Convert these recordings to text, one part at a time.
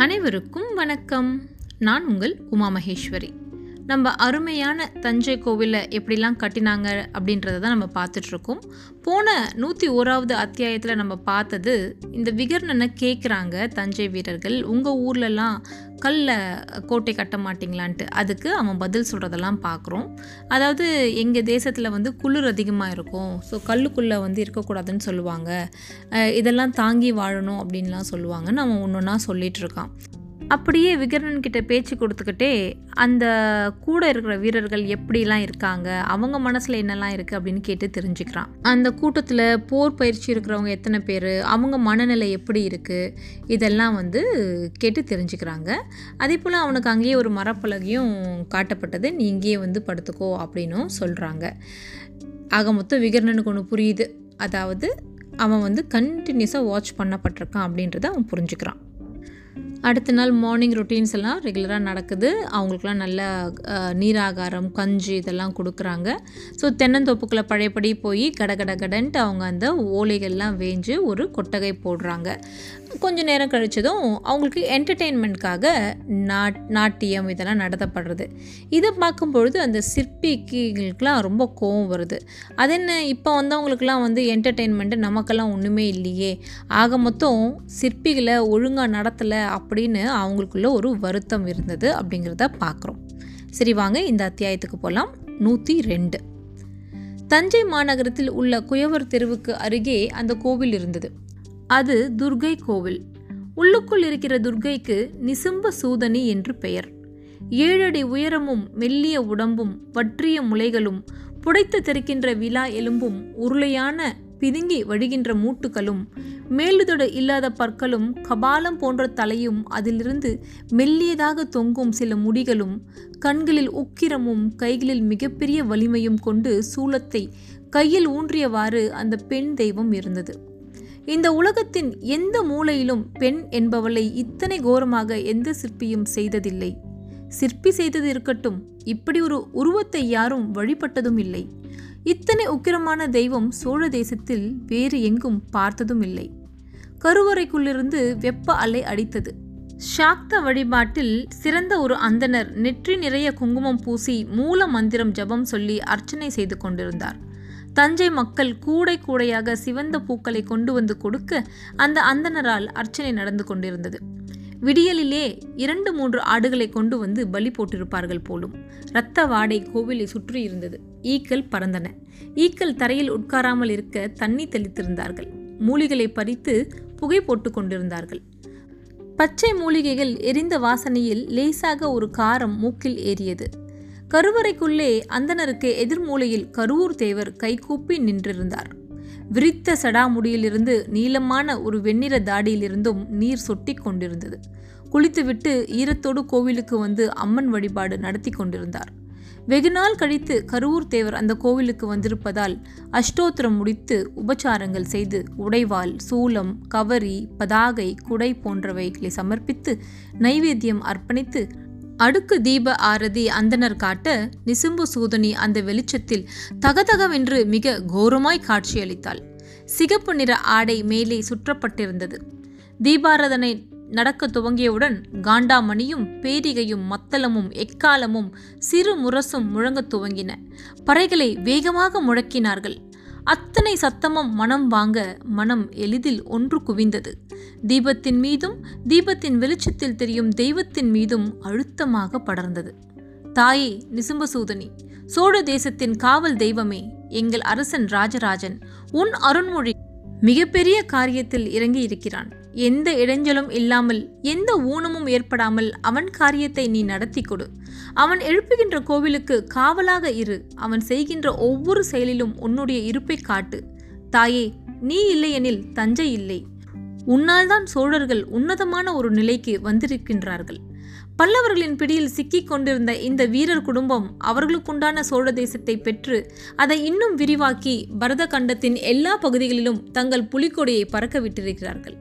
அனைவருக்கும் வணக்கம். நான் உங்கள் உமா மகேஸ்வரி. நம்ம அருமையான தஞ்சை கோவிலை எப்படிலாம் கட்டினாங்க அப்படின்றத தான் நம்ம பார்த்துட்ருக்கோம். போன நூற்றி ஓராவது அத்தியாயத்தில் நம்ம பார்த்தது இந்த விகர்ணனை கேட்குறாங்க தஞ்சை வீரர்கள் உங்கள் ஊர்லலாம் கல்ல கோட்டை கட்ட மாட்டிங்களான்ட்டு. அதுக்கு அவன் பதில் சொல்கிறதெல்லாம் பார்க்குறோம். அதாவது எங்கள் தேசத்தில் வந்து குளிர் அதிகமாக இருக்கும். ஸோ கல்லுக்குள்ளே வந்து இருக்கக்கூடாதுன்னு சொல்லுவாங்க. இதெல்லாம் தாங்கி வாழணும் அப்படின்லாம் சொல்லுவாங்கன்னு அவன் ஒன்று ஒன்றா சொல்லிகிட்ருக்கான் இருக்கான் அப்படியே விகரன்கிட்ட பேச்சு கொடுத்துக்கிட்டே அந்த கூட இருக்கிற வீரர்கள் எப்படிலாம் இருக்காங்க அவங்க மனசில் என்னெல்லாம் இருக்குது அப்படின்னு கேட்டு தெரிஞ்சுக்கிறான். அந்த கூட்டத்தில் போர் பயிற்சி இருக்கிறவங்க எத்தனை பேர் அவங்க மனநிலை எப்படி இருக்குது இதெல்லாம் வந்து கேட்டு தெரிஞ்சுக்கிறாங்க. அதே போல் அவனுக்கு அங்கேயே ஒரு மரப்பலகையும் காட்டப்பட்டது. நீ இங்கேயே வந்து படுத்துக்கோ அப்படின்னும் சொல்கிறாங்க ஆக மொத்தம் விகர்ணனுக்கு ஒன்று புரியுது. அதாவது அவன் வந்து கண்டினியூஸாக வாட்ச் பண்ணப்பட்டிருக்கான் அப்படின்றத அவன் புரிஞ்சுக்கிறான். அடுத்த நாள் மார்னிங் ரொட்டீன்ஸ் எல்லாம் ரெகுலராக நடக்குது. அவங்களுக்குலாம் நல்ல நீராகாரம் கஞ்சி இதெல்லாம் கொடுக்குறாங்க. ஸோ தென்னந்தோப்புக்குள்ளே பழையபடி போய் கட கட கடன்ட்டு அவங்க அந்த ஓலைகள்லாம் வேஞ்சு ஒரு கொட்டகை போடுறாங்க. கொஞ்சம் நேரம் கழிச்சதும் அவங்களுக்கு என்டர்டெயின்மெண்ட்காக நாட் நாட்டியம் இதெல்லாம் நடத்தப்படுறது. இதை பார்க்கும்பொழுது அந்த சிற்பிகளுக்கெலாம் ரொம்ப கோவம் வருது. அது என்ன இப்போ வந்தவங்களுக்குலாம் வந்து என்டர்டெயின்மெண்ட்டு நமக்கெல்லாம் ஒன்றுமே இல்லையே. ஆக மொத்தம் சிற்பிகளை ஒழுங்காக நடத்தலை அப்படின்னு அவங்களுக்குள்ள ஒரு வருத்தம் இருந்தது அப்படிங்கிறத பார்க்குறோம். சரி வாங்க இந்த அத்தியாயத்துக்கு போகலாம் நூற்றி ரெண்டு. தஞ்சை மாநகரத்தில் உள்ள குயவர் தெருவுக்கு அருகே அந்த கோவில் இருந்தது. அது துர்கை கோவில். உள்ளுக்குள் இருக்கிற துர்கைக்கு நிசும்ப சூதனி என்று பெயர். ஏழடி உயரமும் மெல்லிய உடம்பும் வற்றிய முலைகளும் புடைத்து தெரிக்கின்ற விழா எலும்பும் உருளையான பிதுங்கி வழிகின்ற மூட்டுகளும் மேலுதொடு இல்லாத பற்களும் கபாலம் போன்ற தலையும் அதிலிருந்து மெல்லியதாக தொங்கும் சில முடிகளும் கண்களில் உக்கிரமும் கைகளில் மிகப்பெரிய வலிமையும் கொண்டு சூலத்தை கையில் ஊன்றியவாறு அந்த பெண் தெய்வம் இருந்தது. இந்த உலகத்தின் எந்த மூலையிலும் பெண் என்பவளை இத்தனை கோரமாக எந்த சிற்பியும் செய்ததில்லை. சிற்பி செய்தது இருக்கட்டும். இப்படி ஒரு உருவத்தை யாரும் வழிபட்டதும் இல்லை. இத்தனை உக்கிரமான தெய்வம் சோழ தேசத்தில் வேறு எங்கும் பார்த்ததும் இல்லை. கருவறைக்குள்ளிருந்து வெப்ப அலை அடித்தது. சாக்த வழிபாட்டில் சிறந்த ஒரு அந்தனர் நெற்றி நிறைய குங்குமம் பூசி மூல மந்திரம் ஜபம் சொல்லி அர்ச்சனை செய்து கொண்டிருந்தார். தஞ்சை மக்கள் கூடை கூடையாக சிவந்த பூக்களை கொண்டு வந்து கொடுக்க அந்த அந்தனரால் அர்ச்சனை நடந்து கொண்டிருந்தது. விடியலிலே இரண்டு மூன்று ஆடுகளை கொண்டு வந்து பலி போட்டிருப்பார்கள் போலும். இரத்த வாடை கோவிலை சுற்றி இருந்தது. ஈக்கள் பறந்தன. ஈக்கள் தரையில் உட்காராமல் இருக்க தண்ணி தெளித்திருந்தார்கள். மூலிகளை பறித்து புகை போட்டு கொண்டிருந்தார்கள். பச்சை மூலிகைகள் எரிந்த வாசனையில் லேசாக ஒரு காரம் மூக்கில் ஏறியது. கருவறைக்குள்ளே அந்தணருக்கு எதிர்மூலையில் கருவூர் தேவர் கைகூப்பி நின்றிருந்தார். விரித்த சடாமுடியிலிருந்து நீளமான ஒரு வெண்ணிற தாடியிலிருந்தும் நீர் சொட்டி கொண்டிருந்தது. குளித்துவிட்டு ஈரத்தோடு கோவிலுக்கு வந்து அம்மன் வழிபாடு நடத்தி கொண்டிருந்தார். வெகுநாள் கழித்து கருவூர் தேவர் அந்த கோவிலுக்கு வந்திருப்பதால் அஷ்டோத்திரம் முடித்து உபச்சாரங்கள் செய்து உடைவாள் சூலம் கவரி பதாகை குடை போன்றவைகளை சமர்ப்பித்து நைவேத்தியம் அர்ப்பணித்து அடுக்கு தீப ஆரதி அந்தனர் காட்ட நிசும்பு சூதனி அந்த வெளிச்சத்தில் தகதகவென்று மிக கோரமாய் காட்சியளித்தாள். சிகப்பு நிற ஆடை மேலே சுற்றப்பட்டிருந்தது. தீபாராதனை நடக்க துவங்கியவுடன் காண்டாமணியும் பேரிகையும் மத்தளமும் எக்காலமும் சிறு முரசும் முழங்கத் துவங்கின. பறைகளை வேகமாக முழக்கினார்கள். அத்தனை சத்தமும் மனம் வாங்க மனம் எளிதில் ஒன்று குவிந்தது. தீபத்தின் மீதும் தீபத்தின் வெளிச்சத்தில் தெரியும் தெய்வத்தின் மீதும் அழுத்தமாக படர்ந்தது. தாயே நிசும்பசூதனி சோழ தேசத்தின் காவல் தெய்வமே எங்கள் அரசன் ராஜராஜன் உன் அருண்மொழி மிகப்பெரிய காரியத்தில் இறங்கி இருக்கிறான் எந்த இடைஞ்சலும் இல்லாமல் எந்த ஊனமும் ஏற்படாமல் அவன் காரியத்தை நீ நடத்தி கொடு. அவன் எழுப்புகின்ற கோவிலுக்கு காவலாக இரு. அவன் செய்கின்ற ஒவ்வொரு செயலிலும் உன்னுடைய இருப்பை காட்டு. தாயே நீ இல்லையெனில் தஞ்சை இல்லை. உன்னால்தான் சோழர்கள் உன்னதமான ஒரு நிலைக்கு வந்திருக்கின்றார்கள். பல்லவர்களின் பிடியில் சிக்கிக் கொண்டிருந்த இந்த வீரர் குடும்பம் அவர்களுக்குண்டான சோழ தேசத்தை பெற்று அதை இன்னும் விரிவாக்கி பரத கண்டத்தின் எல்லா பகுதிகளிலும் தங்கள் புலிக்கொடியை பறக்க விட்டிருக்கிறார்கள்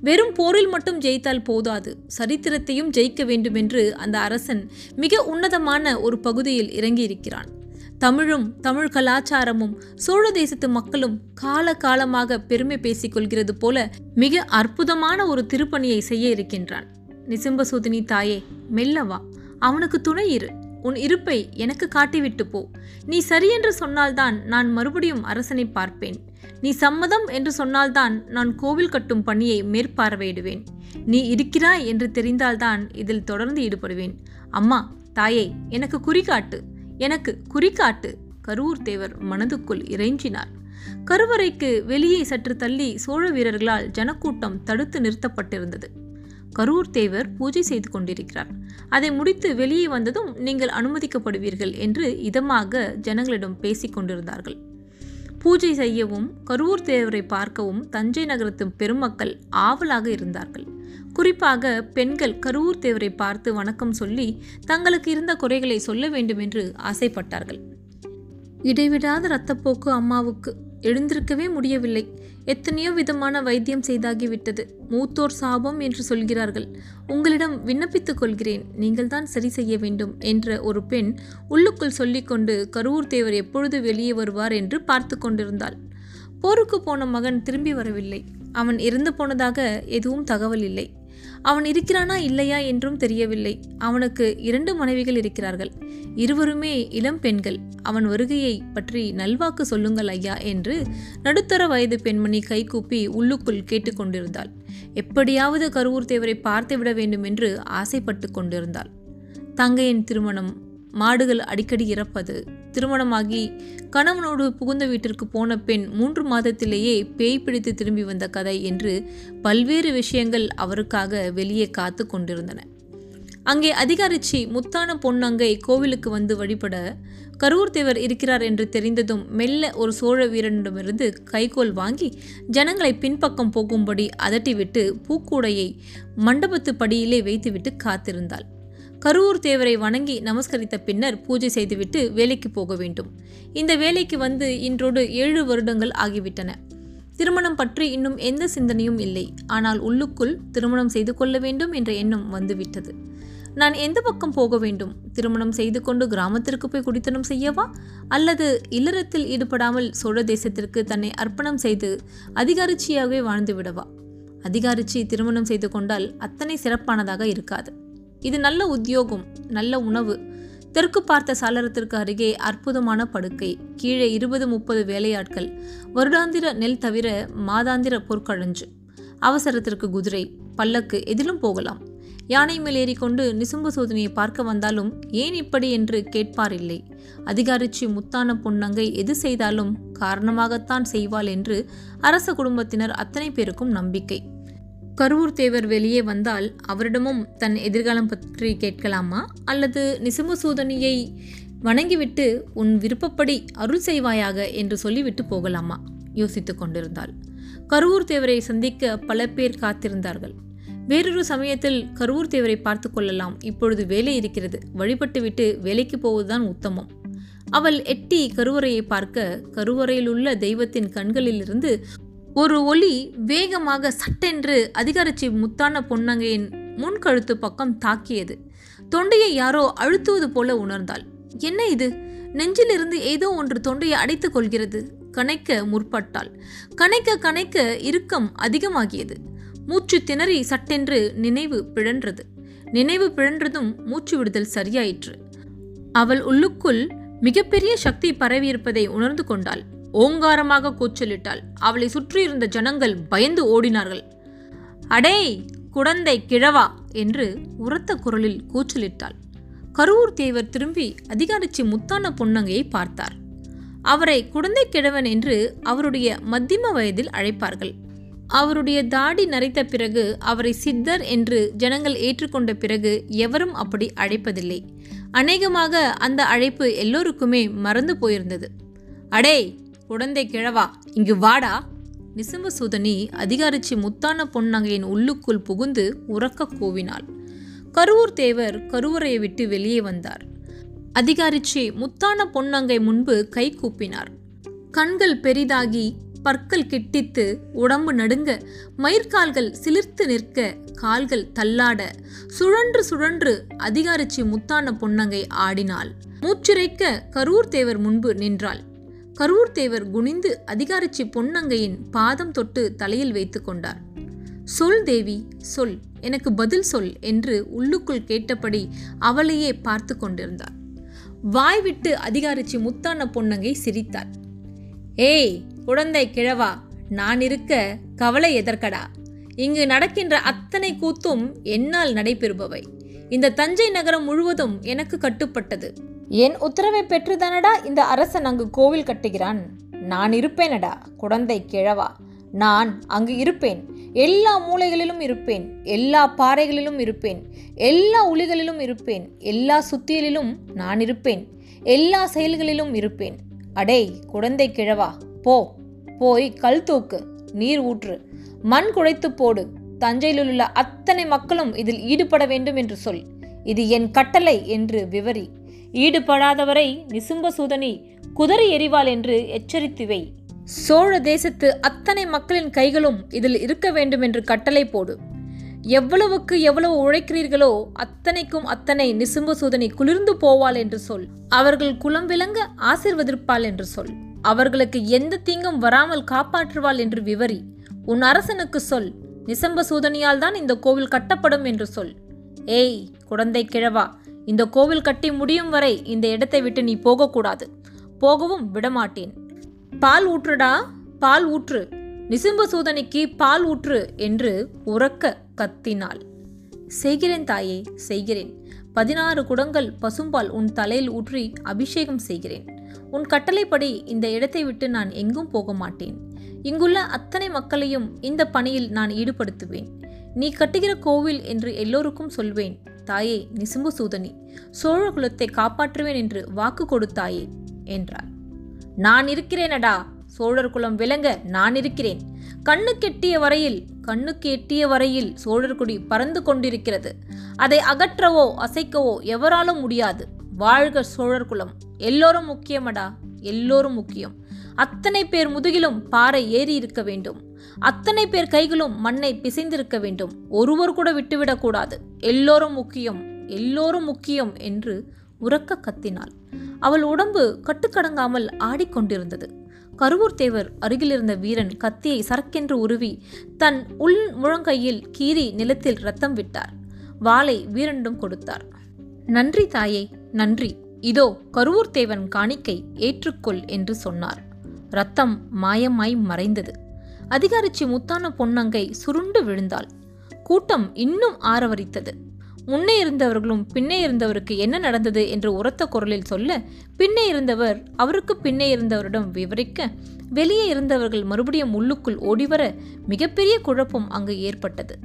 வெறும் போரில் மட்டும் ஜெயித்தால் போதாது சரித்திரத்தையும் ஜெயிக்க வேண்டுமென்று அந்த அரசன் மிக உன்னதமான ஒரு பகுதியில் இறங்கியிருக்கிறான். தமிழும் தமிழ் கலாச்சாரமும் சோழ தேசத்து மக்களும் கால காலமாக பெருமை பேசிக் கொள்கிறது போல மிக அற்புதமான ஒரு திருப்பணியை செய்ய இருக்கின்றான். நிசிம்பசூதினி தாயே மெல்லவா அவனுக்கு துணை இரு. உன் இருப்பை எனக்கு காட்டிவிட்டு போ. நீ சரியென்று சொன்னால்தான் நான் மறுபடியும் அரசனை பார்ப்பேன். நீ சம்மதம் என்று சொன்னால்தான் நான் கோவில் கட்டும் பணியை மேற்பார்வையிடுவேன். நீ இருக்கிறாய் என்று தெரிந்தால்தான் இதில் தொடர்ந்து ஈடுபடுவேன். அம்மா தாயே எனக்கு குறிகாட்டு. எனக்கு குறிகாட்டு. கரூர் தேவர் மனதுக்குள் இறைஞ்சினார். கருவறைக்கு வெளியே சற்று தள்ளி சோழ வீரர்களால் ஜனக்கூட்டம் தடுத்து நிறுத்தப்பட்டிருந்தது. கரூர் தேவர் பூஜை செய்து கொண்டிருக்கிறார். அதை முடித்து வெளியே வந்ததும் நீங்கள் அனுமதிக்கப்படுவீர்கள் என்று இதமாக ஜனங்களிடம் பேசிக் கொண்டிருந்தார்கள். பூஜை செய்யவும் கரூர் தேவரை பார்க்கவும் தஞ்சை நகரத்து பெருமக்கள் ஆவலாக இருந்தார்கள். குறிப்பாக பெண்கள் கரூர் தேவரை பார்த்து வணக்கம் சொல்லி தங்களுக்கு இருந்த குறைகளை சொல்ல வேண்டும் என்று ஆசைப்பட்டார்கள். இடைவிடாத இரத்தப்போக்கு அம்மாவுக்கு எழுந்திருக்கவே முடியவில்லை. எத்தனையோ விதமான வைத்தியம் செய்தாகிவிட்டது. மூத்தோர் சாபம் என்று சொல்கிறார்கள். உங்களிடம் விண்ணப்பித்துக் கொள்கிறேன். நீங்கள்தான் சரி செய்ய வேண்டும் என்ற ஒரு பெண் உள்ளுக்குள் சொல்லிக்கொண்டு கரூர் தேவர் எப்பொழுது வெளியே வருவார் என்று பார்த்து கொண்டிருந்தாள். போருக்கு போன மகன் திரும்பி வரவில்லை. அவன் இறந்து போனதாக எதுவும் தகவல் இல்லை. அவன் இருக்கிறானா இல்லையா என்றும் தெரியவில்லை. அவனுக்கு இரண்டு மனைவிகள் இருக்கிறார்கள். இருவருமே இளம் பெண்கள். அவன் வருகையை பற்றி நல்வாக்கு சொல்லுங்கள் ஐயா என்று நடுத்தர வயது பெண்மணி கைகூப்பி உள்ளுக்குள் கேட்டுக்கொண்டிருந்தாள் எப்படியாவது கருவூர் தேவரை பார்த்துவிட வேண்டும் என்று ஆசைப்பட்டு கொண்டிருந்தாள். தங்கையின் திருமணம் மாடுகள் அடிக்கடி இறப்பது. திருமணமாகி கணவனோடு புகுந்த வீட்டிற்கு போன பெண் மூன்று மாதத்திலேயே பேய் பிடித்து திரும்பி வந்த கதை என்று பல்வேறு விஷயங்கள் அவருக்காக வெளியே காத்து கொண்டிருந்தன. அங்கே அதிகாரிச்சி முத்தான பொன்னங்கை கோவிலுக்கு வந்து வழிபட கரூர் தேவர் இருக்கிறார் என்று தெரிந்ததும் மெல்ல ஒரு சோழ வீரனிடமிருந்து கைகோல் வாங்கி ஜனங்களை பின்பக்கம் போகும்படி அதட்டிவிட்டு பூக்கூடையை மண்டபத்து படியிலே வைத்துவிட்டு காத்திருந்தாள். கரூர் தேவரை வணங்கி நமஸ்கரித்த பின்னர் பூஜை செய்துவிட்டு வேலைக்கு போக வேண்டும். இந்த வேலைக்கு வந்து இன்றோடு ஏழு வருடங்கள் ஆகிவிட்டன. திருமணம் பற்றி இன்னும் எந்த சிந்தனையும் இல்லை. ஆனால் உள்ளுக்குள் திருமணம் செய்து கொள்ள வேண்டும் என்ற எண்ணம் வந்துவிட்டது. நான் எந்த பக்கம் போக வேண்டும்? திருமணம் செய்து கொண்டு கிராமத்திற்கு போய் குடித்தனம் செய்யவா? அல்லது இல்லறத்தில் ஈடுபடாமல் சோழ தேசத்திற்கு தன்னை அர்ப்பணம் செய்து அதிகாரிச்சியாகவே வாழ்ந்து விடவா? அதிகாரிச்சி திருமணம் செய்து கொண்டால் அத்தனை சிறப்பானதாக இருக்காது. இது நல்ல உத்தியோகம் நல்ல உணவு. தெற்கு பார்த்த சாளரத்திற்கு அருகே அற்புதமான படுக்கை கீழே இருபது முப்பது வேலையாட்கள். வருடாந்திர நெல் தவிர மாதாந்திர பொற்கழஞ்சு அவசரத்திற்கு குதிரை பல்லக்கு எதிலும் போகலாம். யானை மேல் ஏறிக்கொண்டு நிசும்பு சோதனையை பார்க்க வந்தாலும் ஏன் இப்படி என்று கேட்பார் இல்லை அதிகாரிச்சி முத்தான பொன்னங்கை எது செய்தாலும் காரணமாகத்தான் செய்வாள் என்று அரச குடும்பத்தினர் அத்தனை பேருக்கும் நம்பிக்கை. கரூர் தேவர் வெளியே வந்தால் அவரிடமும் தன் எதிர்காலம் பற்றி கேட்கலாமா? அல்லது நிசமசூதனியை வணங்கிவிட்டு உன் விருப்பப்படி அருள் செய்வாயாக என்று சொல்லிவிட்டு போகலாமா? யோசித்துக் கொண்டிருந்தாள். கருவூர் தேவரை சந்திக்க பல பேர் காத்திருந்தார்கள். வேறொரு சமயத்தில் கருவூர் தேவரை பார்த்து கொள்ளலாம். இப்பொழுது வேலை இருக்கிறது. வழிபட்டுவிட்டு வேலைக்கு போவதுதான் உத்தமம். அவள் எட்டி கருவறையை பார்க்க கருவறையில் உள்ள தெய்வத்தின் கண்களிலிருந்து ஒரு ஒளி வேகமாக சட்டென்று அதிகாரச்சி முத்தான பொன்னங்கையின் முன்கழுத்து பக்கம் தாக்கியது. தொண்டையை யாரோ அழுத்துவது போல உணர்ந்தாள். என்ன இது? நெஞ்சிலிருந்து ஏதோ ஒன்று தொண்டையை அடைத்துக் கொள்கிறது. கணைக்க முற்பட்டாள். கணைக்க கணைக்க இறுக்கம் அதிகமாகியது. மூச்சு திணறி சட்டென்று நினைவு பிழன்றது. நினைவு பிழன்றதும் மூச்சு விடுதல் சரியாயிற்று. அவள் உள்ளுக்குள் மிகப்பெரிய சக்தி பரவியிருப்பதை உணர்ந்து கொண்டாள். ஓங்காரமாக கூச்சலிட்டாள். அவளை சுற்றியிருந்த ஜனங்கள் பயந்து ஓடினார்கள். அடே குடந்தை கிழவா என்று உரத்த குரலில் கூச்சலிட்டாள். கரூர் தேவர் திரும்பி அதிகாரிச்சி முத்தான பொன்னங்கையை பார்த்தார். அவரை குழந்தை கிழவன் என்று அவருடைய மத்தியம வயதில் அழைப்பார்கள். அவருடைய தாடி நரைத்த பிறகு அவரை சித்தர் என்று ஜனங்கள் ஏற்றுக்கொண்ட பிறகு எவரும் அப்படி அழைப்பதில்லை. அநேகமாக அந்த அழைப்பு எல்லோருக்குமே மறந்து போயிருந்தது. அடே குழந்தை கிழவா இங்கு வாடா. நிசும்பசூதனி அதிகாரிச்சி முத்தான பொன்னங்கையின் உள்ளுக்குள் புகுந்து உறக்க கூவினாள். கருவூர் தேவர் கருவறையை விட்டு வெளியே வந்தார். அதிகாரிச்சி முத்தான பொன்னங்கை முன்பு கை கூப்பினார். கண்கள் பெரிதாகி பற்கள் கிட்டித்து உடம்பு நடுங்க மயிர்கால்கள் சிலிர்த்து நிற்க கால்கள் தள்ளாட சுழன்று சுழன்று அதிகாரிச்சி முத்தான பொன்னங்கை ஆடினாள். மூச்சிறைக்க கரூர் தேவர் முன்பு நின்றாள். கரூர் தேவர் குனிந்து அதிகாரச்சி பொன்னங்கையின் பாதம் தொட்டு தலையில் வைத்து கொண்டார். சொல் தேவி சொல் எனக்கு பதில் சொல் என்று உள்ளுக்குள் கேட்டபடி அவளையே பார்த்து கொண்டிருந்தார். வாய் விட்டு அதிகாரிச்சி முத்தான பொன்னங்கை சிரித்தார். ஏய் குழந்தை கிழவா நான் இருக்க கவலை எதற்கடா? இங்கு நடக்கின்ற அத்தனை கூத்தும் என்னால் நடைபெறுபவை. இந்த தஞ்சை நகரம் முழுவதும் எனக்கு கட்டுப்பட்டது. என் உத்தரவை பெற்றுதானடா இந்த அரசன் அங்கு கோவில் கட்டுகிறான்? நான் இருப்பேனடா குழந்தை கிழவா. நான் அங்கு இருப்பேன். எல்லா மூலைகளிலும் இருப்பேன். எல்லா பாறைகளிலும் இருப்பேன். எல்லா உளிகளிலும் இருப்பேன். எல்லா சுத்தியலிலும் நான் இருப்பேன். எல்லா செயல்களிலும் இருப்பேன். அடேய் குழந்தை கிழவா போ. போய் கல் தூக்கு நீர் ஊற்று. மண் குழைத்து போடு. தஞ்சையிலுள்ள அத்தனை மக்களும் இதில் ஈடுபட வேண்டும் என்று சொல். இது என் கட்டளை என்று விவரி ஈடுபடாதவரை நிசும்ப சூதனி குதிரை எறிவாள் என்று எச்சரித்து வை. சோழ தேசத்து அத்தனை மக்களின் கைகளும் இதில் இருக்க வேண்டும் என்று கட்டளை போடு. எவ்வளவுக்கு எவ்வளவு உழைக்கிறீர்களோ அத்தனைக்கும் அத்தனை நிசும்ப சூதனை குளிர்ந்து போவாள் என்று சொல். அவர்கள் குலம் விளங்க ஆசிர்வதிப்பாள் என்று சொல். அவர்களுக்கு எந்த தீங்கும் வராமல் காப்பாற்றுவாள் என்று விவரி. உன் அரசனுக்கு சொல். நிசம்ப சூதனியால் தான் இந்த கோவில் கட்டப்படும் என்று சொல். ஏய் குழந்தை கிழவா இந்த கோவில் கட்டி முடியும் வரை இந்த இடத்தை விட்டு நீ போகக்கூடாது. போகவும் விடமாட்டேன். பால் ஊற்றுடா பால் ஊற்று. நிசும்ப சூதனைக்கு பால் ஊற்று என்று உறக்க கத்தினாள். செய்கிறேன் தாயே செய்கிறேன். பதினாறு குடங்கள் பசும்பால் உன் தலையில் ஊற்றி அபிஷேகம் செய்கிறேன். உன் கட்டளைப்படி இந்த இடத்தை விட்டு நான் எங்கும் போக மாட்டேன் இங்குள்ள அத்தனை மக்களையும் இந்த பணியில் நான் ஈடுபடுத்துவேன். நீ கட்டுகிற கோவில் என்று எல்லோருக்கும் சொல்வேன் தாயே நிசும்பு சூதனி சோழ குலத்தை காப்பாற்றுவேன் என்று வாக்கு கொடுத்தாயே என்றார் நான் இருக்கிறேனடா சோழர் குலம் விளங்க நான் இருக்கிறேன். கண்ணுக்கு எட்டிய வரையில் கண்ணுக்கு எட்டிய வரையில் சோழர் குடி பறந்து கொண்டிருக்கிறது. அதை அகற்றவோ அசைக்கவோ எவராலும் முடியாது. வாழ்க சோழர் குலம். எல்லோரும் முக்கியமடா? எல்லோரும் முக்கியம். அத்தனை பேர் முதுகிலும் பாறை ஏறி இருக்க வேண்டும். அத்தனை பேர் கைகளும் மண்ணை பிசைந்திருக்க வேண்டும். ஒருவர் கூட விட்டுவிடக்கூடாது. எல்லோரும் முக்கியம் எல்லோரும் முக்கியம் என்று உறக்க கத்தினாள். அவள் உடம்பு கட்டுக்கடங்காமல் ஆடிக்கொண்டிருந்தது. கருவூர் தேவர் அருகிலிருந்த வீரன் கத்தியை சரக்கென்று உருவி தன் உள் முழங்கையில் கீறி நிலத்தில் ரத்தம் விட்டார். வாளை வீரனிடம் கொடுத்தார். நன்றி தாயே நன்றி. இதோ கருவூர் தேவன் காணிக்கை ஏற்றுக்கொள் என்று சொன்னார். ரத்தம் மாயமாய் மறைந்தது. அதிகாரிச்சி முத்தான பொன்னங்கை சுருண்டு விழுந்தாள். கூட்டம் இன்னும் ஆரவரித்தது. முன்னே இருந்தவர்களும் பின்னே இருந்தவருக்கு என்ன நடந்தது என்று உரத்த குரலில் சொல்ல பின்னே இருந்தவர் அவருக்கு பின்னே இருந்தவரிடம் விவரிக்க வெளியே இருந்தவர்கள் மறுபடியும் உள்ளுக்குள் ஓடிவர மிகப்பெரிய குழப்பம் அங்கு ஏற்பட்டது.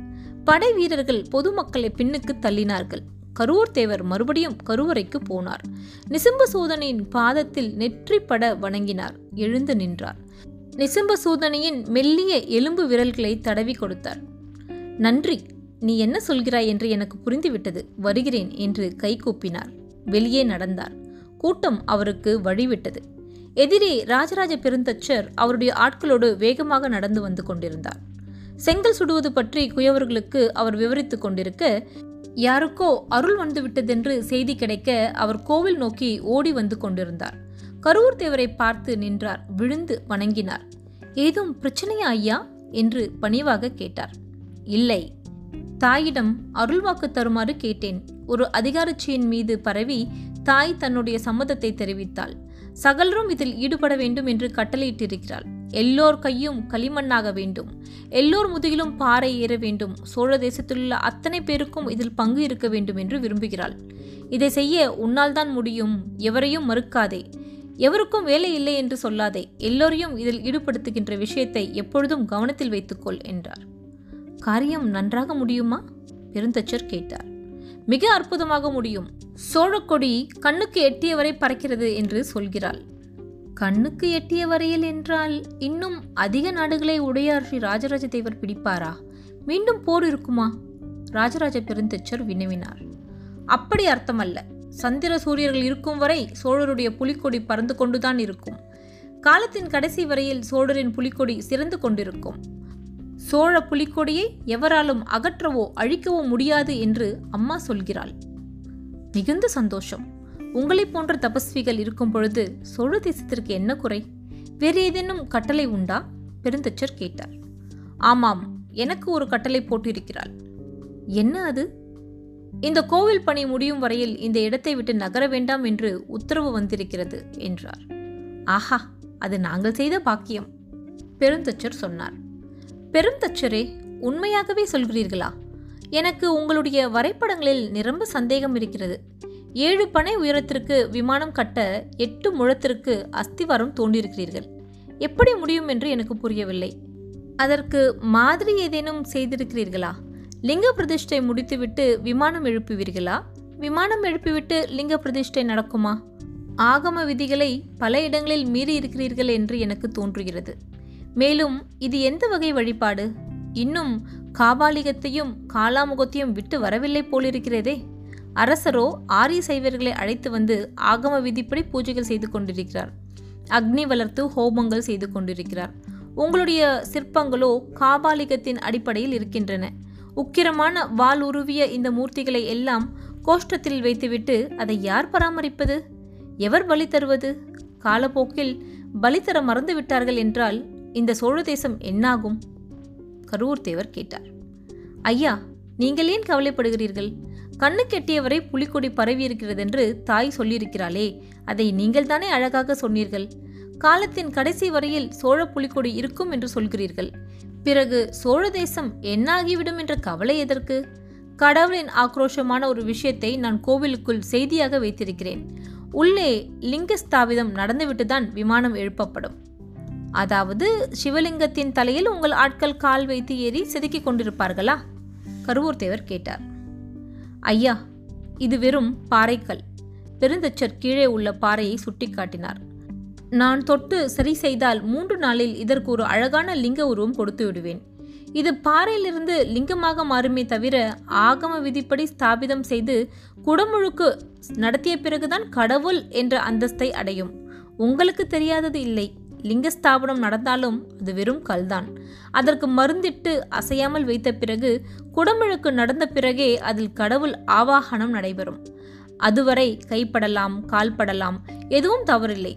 படை வீரர்கள் பொதுமக்களை பின்னுக்கு தள்ளினார்கள். கரூர் தேவர் மறுபடியும் கருவறைக்கு போனார். நிசிம்ப சோதனையின் பாதத்தில் நெற்றிப்பட வணங்கினார். எழுந்து நின்றார். நிசம்பசூதனையின் மெல்லிய எலும்பு விரல்களை தடவி கொடுத்தார். நன்றி நீ என்ன சொல்கிறாய் என்று எனக்கு புரிந்துவிட்டது வருகிறேன் என்று கை கூப்பினார். வெளியே நடந்தார். கூட்டம் அவருக்கு வழிவிட்டது. எதிரே ராஜராஜ பெருந்தச்சர் அவருடைய ஆட்களோடு வேகமாக நடந்து வந்து கொண்டிருந்தார். செங்கல் சுடுவது பற்றி குயவர்களுக்கு அவர் விவரித்துக் கொண்டிருக்க யாருக்கோ அருள் வந்துவிட்டதென்று செய்தி கிடைக்க அவர் கோவில் நோக்கி ஓடி வந்து கொண்டிருந்தார். கரூர் தேவரை பார்த்து நின்றார் விழுந்து வணங்கினார். ஏதும் பிரச்சனையா ஐயா? என்று பணிவாக கேட்டார். இல்லை. தாயிடம் அருள்வாக்கு தருமாறு கேட்டேன். ஒரு அதிகாரச்சியின் மீது பரவி தாய் தன்னுடைய சம்மதத்தை தெரிவித்தாள். சகலரும் இதில் ஈடுபட வேண்டும் என்று கட்டளையிட்டிருக்கிறாள். எல்லோர் கையும் களிமண்ணாக வேண்டும். எல்லோர் முதுகிலும் பாறை ஏற வேண்டும். சோழ தேசத்திலுள்ள அத்தனை பேருக்கும் இதில் பங்கு இருக்க வேண்டும் என்று விரும்புகிறாள். இதை செய்ய உன்னால் தான் முடியும். எவரையும் மறுக்காதே. எவருக்கும் வேலை இல்லை என்று சொல்லாதே எல்லோரையும் இதில் ஈடுபடுத்துகின்ற விஷயத்தை எப்பொழுதும் கவனத்தில் வைத்துக்கொள் என்றார். காரியம் நன்றாக முடியுமா? பெருந்தச்சர் கேட்டார். மிக அற்புதமாக முடியும். சோழக்கொடி கண்ணுக்கு எட்டியவரை பறக்கிறது என்று சொல்கிறாள். கண்ணுக்கு எட்டிய வரையில் என்றால் இன்னும் அதிக நாடுகளை உடையாற்றி ராஜராஜ தேவர் பிடிப்பாரா? மீண்டும் போர் இருக்குமா? ராஜராஜ பெருந்தச்சர் வினவினார். அப்படி அர்த்தமல்ல. சந்திர சூரியர்கள் இருக்கும் வரை சோழருடைய புலிக்கொடி பறந்து கொண்டுதான் இருக்கும். காலத்தின் கடைசி வரையில் சோழரின் புலிக்கொடி சிறந்து கொண்டிருக்கும். சோழ புலிக்கொடியை எவராலும் அகற்றவோ அழிக்கவோ முடியாது என்று அம்மா சொல்கிறாள். மிகுந்த சந்தோஷம். உங்களை போன்ற தபஸ்விகள் இருக்கும் பொழுது சோழ தேசத்திற்கு என்ன குறை? வேறு ஏதேனும் கட்டளை உண்டா? பெருந்தச்சர் கேட்டார். ஆமாம் எனக்கு ஒரு கட்டளை போட்டிருக்கிறாள். என்ன அது? இந்த கோவில் பணி முடியும் வரையில் இந்த இடத்தை விட்டு நகர வேண்டாம் என்று உத்தரவு வந்திருக்கிறது என்றார். ஆஹா அது நாங்கள் செய்த பாக்கியம் பெருந்தச்சர் சொன்னார். பெருந்தச்சரே உண்மையாகவே சொல்கிறீர்களா? எனக்கு உங்களுடைய வரைபடங்களில் நிரம்ப சந்தேகம் இருக்கிறது. ஏழு பனை உயரத்திற்கு விமானம் கட்ட எட்டு முழத்திற்கு அஸ்திவாரம் தோண்டியிருக்கிறீர்கள் எப்படி முடியும் என்று எனக்கு புரியவில்லை. அதற்கு மாதிரி ஏதேனும் செய்திருக்கிறீர்களா? லிங்க பிரதிஷ்டை முடித்துவிட்டு விமானம் எழுப்புவீர்களா? விமானம் எழுப்பிவிட்டு லிங்க பிரதிஷ்டை நடக்குமா? ஆகம விதிகளை பல இடங்களில் மீறி இருக்கிறீர்கள் என்று எனக்கு தோன்றுகிறது. மேலும் இது எந்த வகை வழிபாடு? இன்னும் காபாலிகத்தையும் காலாமுகத்தையும் விட்டு வரவில்லை போலிருக்கிறதே. அரசரோ ஆரிய சைவர்களை அழைத்து வந்து ஆகம விதிப்படி பூஜைகள் செய்து கொண்டிருக்கிறார். அக்னி வளர்த்து ஹோமங்கள் செய்து கொண்டிருக்கிறார். உங்களுடைய சிற்பங்களோ காபாலிகத்தின் அடிப்படையில் இருக்கின்றன. உக்கிரமான வால் உருவிய இந்த மூர்த்திகளை எல்லாம் கோஷ்டத்தில் வைத்துவிட்டு அதை யார் பராமரிப்பது? எவர் பலி தருவது? காலப்போக்கில் பலி தர மறந்து விட்டார்கள் என்றால் இந்த சோழ தேசம் என்னாகும்? கரூர் தேவர் கேட்டார். ஐயா நீங்கள் ஏன் கவலைப்படுகிறீர்கள்? கண்ணு கெட்டியவரை புலிக்கொடி பரவி இருக்கிறதென்று தாய் சொல்லியிருக்கிறாளே அதை நீங்கள் தானே அழகாக சொன்னீர்கள்? காலத்தின் கடைசி வரையில் சோழ புலிக்கொடி இருக்கும் என்று சொல்கிறீர்கள். பிறகு சோழ தேசம் என்னாகிவிடும் என்ற கவலை எதற்கு? கடவுளின் ஆக்ரோஷமான ஒரு விஷயத்தை நான் கோவிலுக்குள் செய்தியாக வைத்திருக்கிறேன். உள்ளே லிங்க ஸ்தாபிதம் நடந்துவிட்டுதான் விமானம் எழுப்பப்படும். அதாவது சிவலிங்கத்தின் தலையில் உங்கள் ஆட்கள் கால் வைத்து ஏறி செதுக்கிக் கொண்டிருப்பார்களா? கருவூர் தேவர் கேட்டார். ஐயா இது வெறும் பாறைக்கல் பெருந்தச்சர் கீழே உள்ள பாறையை சுட்டிக்காட்டினார். நான் தொட்டு சரி செய்தால் மூன்று நாளில் இதற்கு ஒரு அழகான லிங்க உருவம் கொடுத்து விடுவேன். இது பாறையிலிருந்து லிங்கமாக மாறுமே தவிர ஆகம விதிப்படி ஸ்தாபிதம் செய்து குடமுழுக்கு நடத்திய பிறகுதான் கடவுள் என்ற அந்தஸ்தை அடையும். உங்களுக்கு தெரியாதது இல்லை. லிங்க ஸ்தாபனம் நடந்தாலும் அது வெறும் கல்தான். அதற்கு மருந்திட்டு அசையாமல் வைத்த பிறகு குடமுழுக்கு நடந்த பிறகே அதில் கடவுள் ஆவாகனம் நடைபெறும். அதுவரை கைப்படலாம் கால்படலாம் எதுவும் தவறில்லை.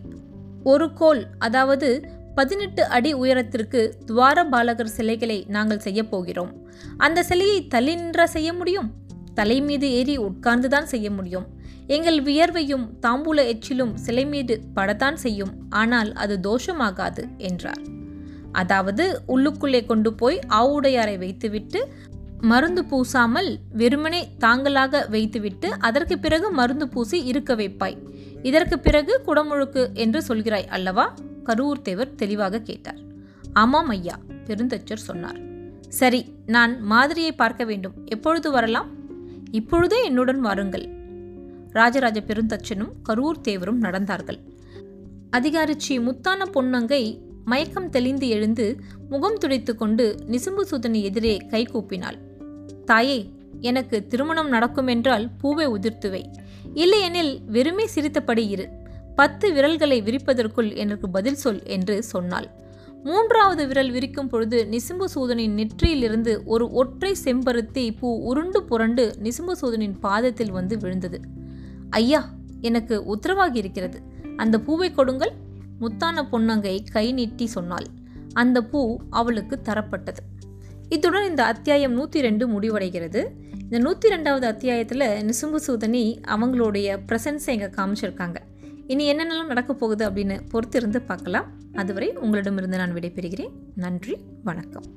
ஒரு கோல் அதாவது பதினெட்டு அடி உயரத்திற்கு துவார பாலகர் சிலைகளை நாங்கள் செய்ய போகிறோம். அந்த சிலையை தள்ளி நின்றா செய்ய முடியும்? தலை மீது ஏறி உட்கார்ந்துதான் செய்ய முடியும். எங்கள் வியர்வையும் தாம்பூல எச்சிலும் சிலை மீது படத்தான் செய்யும். ஆனால் அது தோஷமாகாது என்றார். அதாவது உள்ளுக்குள்ளே கொண்டு போய் ஆவுடையாரை வைத்துவிட்டு மருந்து பூசாமல் வெறுமனே தாங்களாக வைத்துவிட்டு அதற்கு பிறகு மருந்து பூசி இருக்க வைப்பாய். இதற்கு பிறகு குடமுழுக்கு என்று சொல்கிறாய் அல்லவா? கரூர் தேவர் தெளிவாக கேட்டார். ஆமாம் ஐயா பெருந்தச்சர் சொன்னார். சரி நான் மாதிரியை பார்க்க வேண்டும். எப்பொழுது வரலாம்? இப்பொழுதே என்னுடன் வாருங்கள். ராஜராஜ பெருந்தச்சனும் கரூர் தேவரும் நடந்தார்கள். அதிகாரி ஸ்ரீ முத்தான பொன்னங்கை மயக்கம் தெளிந்து எழுந்து முகம் துடைத்து கொண்டு நிசும்பு சூதனை எதிரே கை கூப்பினாள். தாயே எனக்கு திருமணம் நடக்கும் என்றால் பூவை உதிர்த்துவை. இல்லையெனில் வெறுமே சிரித்தபடி இரு. பத்து விரல்களை விரிப்பதற்குள் எனக்கு பதில் சொல் என்று சொன்னாள். மூன்றாவது விரல் விரிக்கும் பொழுது நிசும்பு சூதனின் நெற்றியிலிருந்து ஒரு ஒற்றை செம்பருத்தி பூ உருண்டு புரண்டு நிசும்பு சூதனின் பாதத்தில் வந்து விழுந்தது. ஐயா எனக்கு உத்தரவாகி இருக்கிறது. அந்த பூவை கொடுங்கள். முத்தான பொன்னங்கை கை நீட்டி சொன்னாள். அந்த பூ அவளுக்கு தரப்பட்டது. இத்துடன் இந்த அத்தியாயம் நூற்றி ரெண்டு முடிவடைகிறது. இந்த நூற்றி ரெண்டாவது அத்தியாயத்தில் நிசும்பு சூதனி அவங்களுடைய ப்ரெசன்ஸை இங்கே காமிச்சிருக்காங்க. இனி என்னென்னலாம் நடக்க போகுது அப்படின்னு பொறுத்திருந்து பார்க்கலாம். அதுவரை உங்களிடமிருந்து நான் விடைபெறுகிறேன். நன்றி வணக்கம்.